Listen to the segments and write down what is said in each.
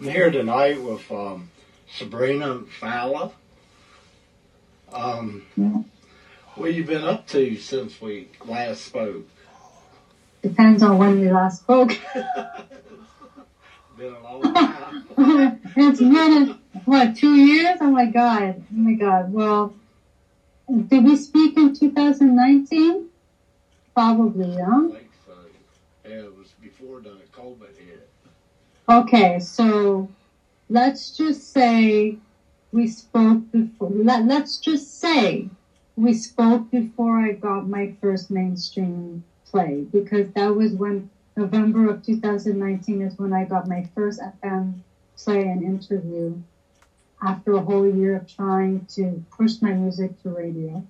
I'm here tonight with um, Sabrina Fallah. Um, Yeah. what you been up to since we last spoke? Depends on when we last spoke. Been a long time. it's been, what, two years? Oh my god. Oh my god. Well, did we speak in 2019? Probably, I huh? think so. Yeah, it was before the COVID hit. Okay, so let's just say we spoke before, let, let's just say we spoke before I got my first mainstream play because that was when November of 2019 is when I got my first FM play and interview after a whole year of trying to push my music to radio,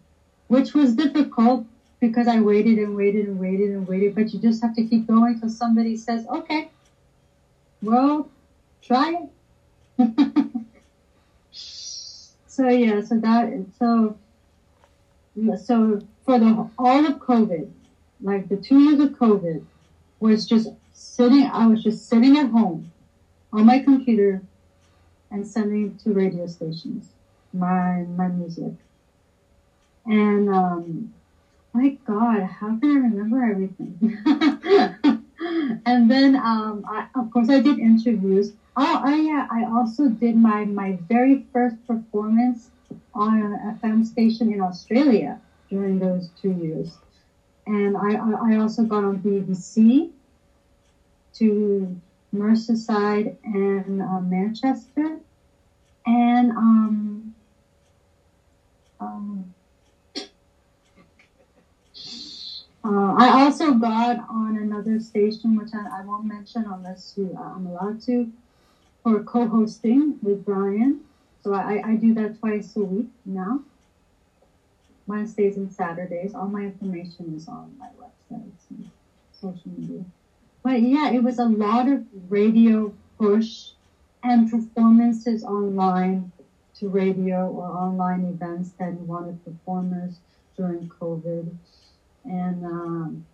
which was difficult because I waited and waited and waited and waited, but you just have to keep going until somebody says, okay, well, try it. so yeah, so that so so for the all of COVID, like the two years of COVID, was just sitting. I was just sitting at home on my computer and sending to radio stations my my music. And um, my God, how can I remember everything? and then um, I, of course I did interviews. Oh, oh yeah, I also did my my very first performance on an FM station in Australia during those two years. And I, I, I also got on BBC to Merseyside and uh, Manchester. And um, um, uh, I also got on another station, which I, I won't mention unless you, uh, I'm allowed to, for co-hosting with Brian. So I, I do that twice a week now. Wednesdays and Saturdays. All my information is on my websites and social media. But yeah, it was a lot of radio push and performances online to radio or online events that wanted performers during COVID. And um,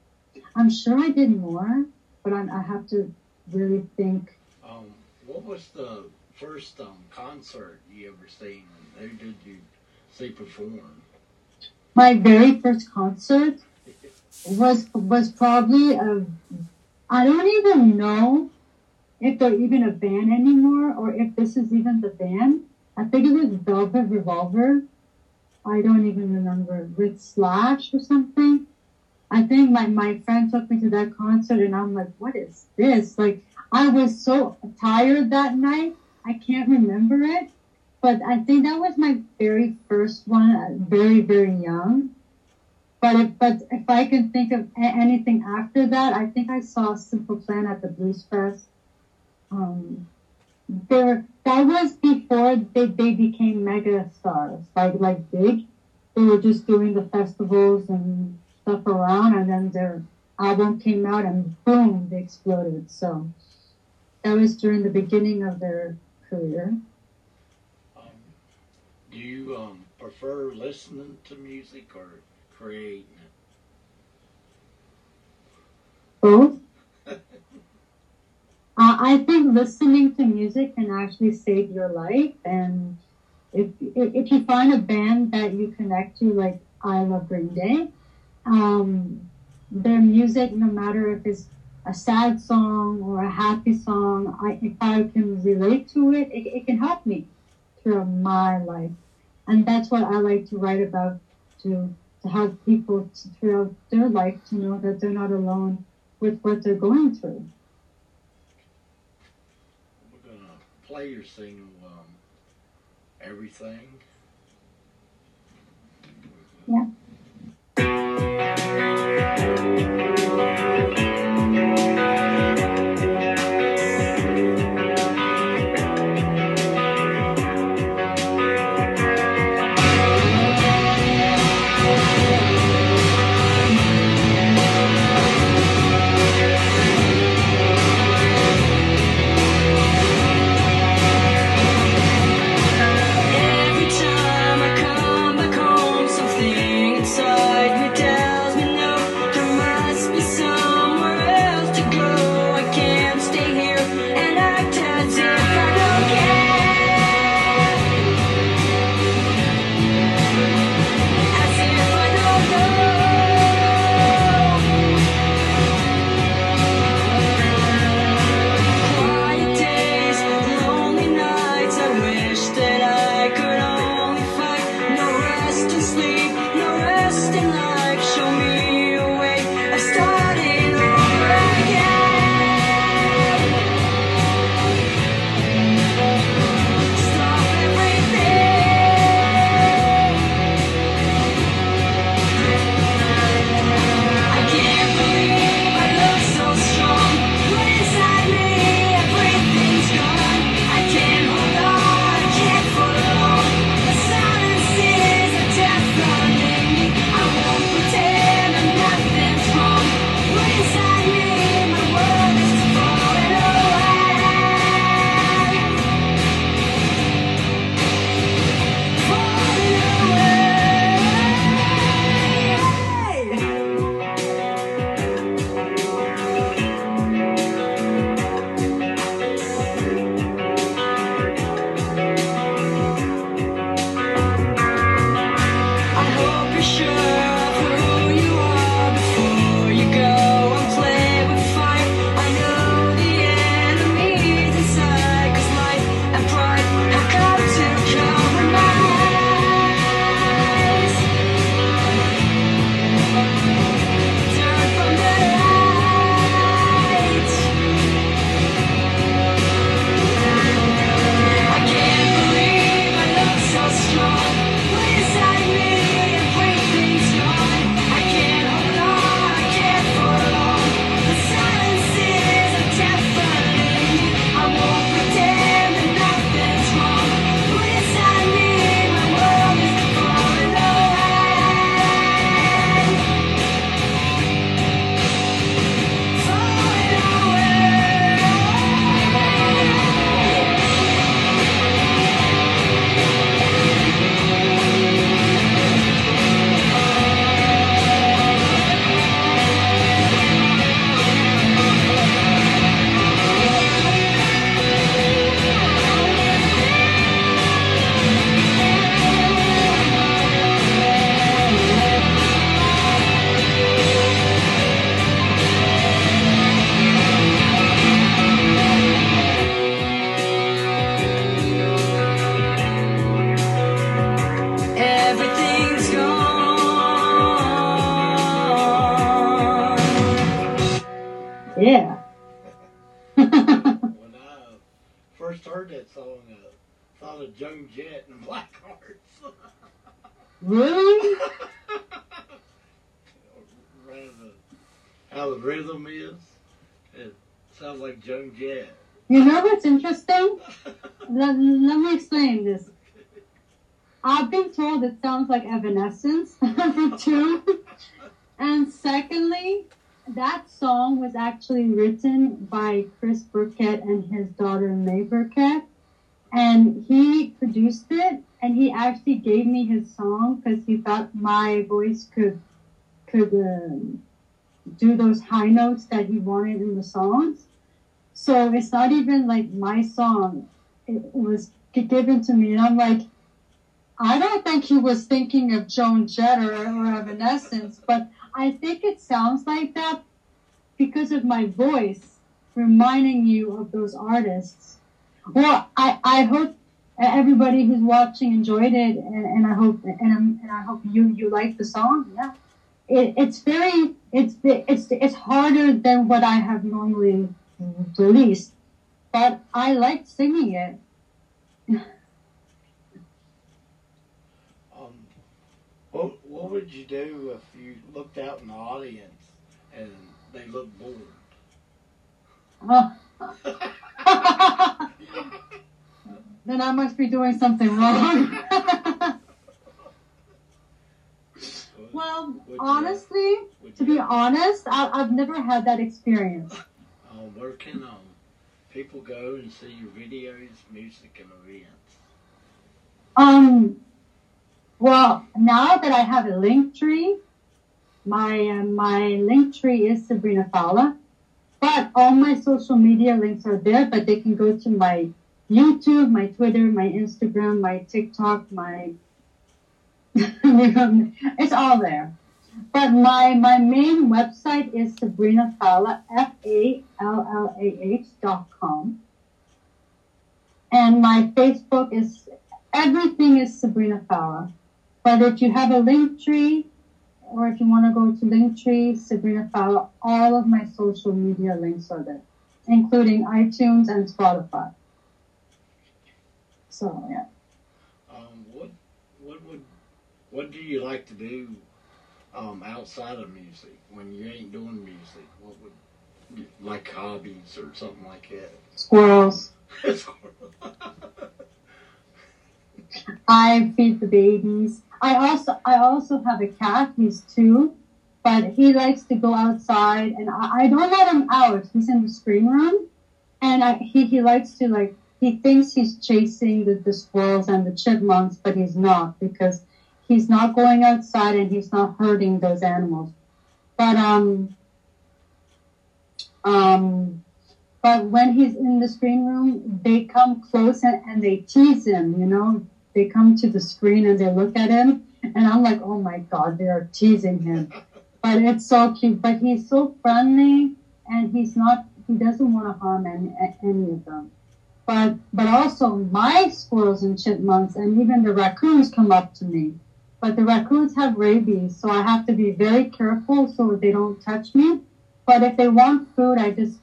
I'm sure I did more, but I'm, I have to really think. Um, what was the first um, concert you ever seen? and Who did you see perform? My very first concert was was probably a. I don't even know if they're even a band anymore or if this is even the band. I think it was Velvet Revolver. I don't even remember with Slash or something. I think my, my friend took me to that concert and I'm like, what is this? Like, I was so tired that night. I can't remember it. But I think that was my very first one, uh, very, very young. But if, but if I can think of anything after that, I think I saw Simple Plan at the Blues Fest. Um, there, that was before they, they became mega stars, like, like big. They were just doing the festivals and stuff around, and then their album came out, and boom, they exploded. So that was during the beginning of their career. Um, do you um, prefer listening to music or creating it? Both. Uh, I think listening to music can actually save your life, and if if if you find a band that you connect to, like I love Green Day, um, their music, no matter if it's a sad song or a happy song, I if I can relate to it, it, it can help me throughout my life, and that's what I like to write about to to help people to, throughout their life to know that they're not alone with what they're going through. We're gonna play your single, um, everything. First heard that song, uh, thought of Joan Jett and Black Hearts. Really? How the rhythm is, it sounds like Joan Jett. You know what's interesting? Let, let me explain this. I've been told it sounds like Evanescence, for two. And secondly, song was actually written by Chris Burkett and his daughter May Burkett. And he produced it and he actually gave me his song because he thought my voice could could um, do those high notes that he wanted in the songs. So it's not even like my song. It, was given to me, and I'm like, I don't think he was thinking of Joan Jett or, or Evanescence, but I think it sounds like that because of my voice reminding you of those artists. Well, I, I hope everybody who's watching enjoyed it, and, and I hope and, I'm, and I hope you you like the song. Yeah, it, it's very it's it's it's harder than what I have normally released, but I like singing it. Um, what what would you do if you looked out in the audience and they looked bored? Oh. then I must be doing something wrong. well, honestly, to be honest, I, I've never had that experience. Um, where can um, people go and see your videos, music, and events? Um, well, now that I have a link tree, my uh, my link tree is Sabrina Fallah, but all my social media links are there. But they can go to my YouTube, my Twitter, my Instagram, my TikTok, my it's all there. But my my main website is Sabrina Fallah F A L L A H dot com, and my Facebook is everything is Sabrina Fallah. But if you have a link tree, or if you want to go to Linktree, Sabrina Fallah, all of my social media links are there, including iTunes and Spotify. So yeah. Um, what what would what do you like to do um, outside of music when you ain't doing music? What would like hobbies or something like that? Squirrels. that? I feed the babies. I also I also have a cat. He's two, but he likes to go outside, and I, I don't let him out. He's in the screen room, and I, he he likes to like he thinks he's chasing the, the squirrels and the chipmunks, but he's not because he's not going outside and he's not hurting those animals. But um um but when he's in the screen room, they come close and, and they tease him, you know, they come to the screen and they look at him and I'm like, oh my god, they are teasing him. But it's so cute. But he's so friendly and he's not he doesn't want to harm any, any of them. But but also my squirrels and chipmunks and even the raccoons come up to me. But the raccoons have rabies, so I have to be very careful so they don't touch me. But if they want food, I just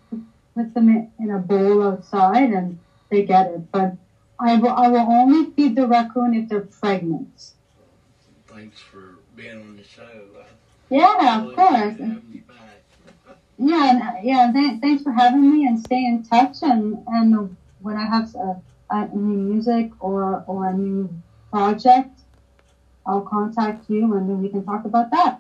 put them in- a bowl outside and they get it. But I will, I will only feed the raccoon if they're pregnant. Thanks for being on the show. Yeah, of course. appreciate having you back. Yeah, and, yeah. Th- thanks for having me and stay in touch. And and when I have uh, a new music or or a new project, I'll contact you and then we can talk about that.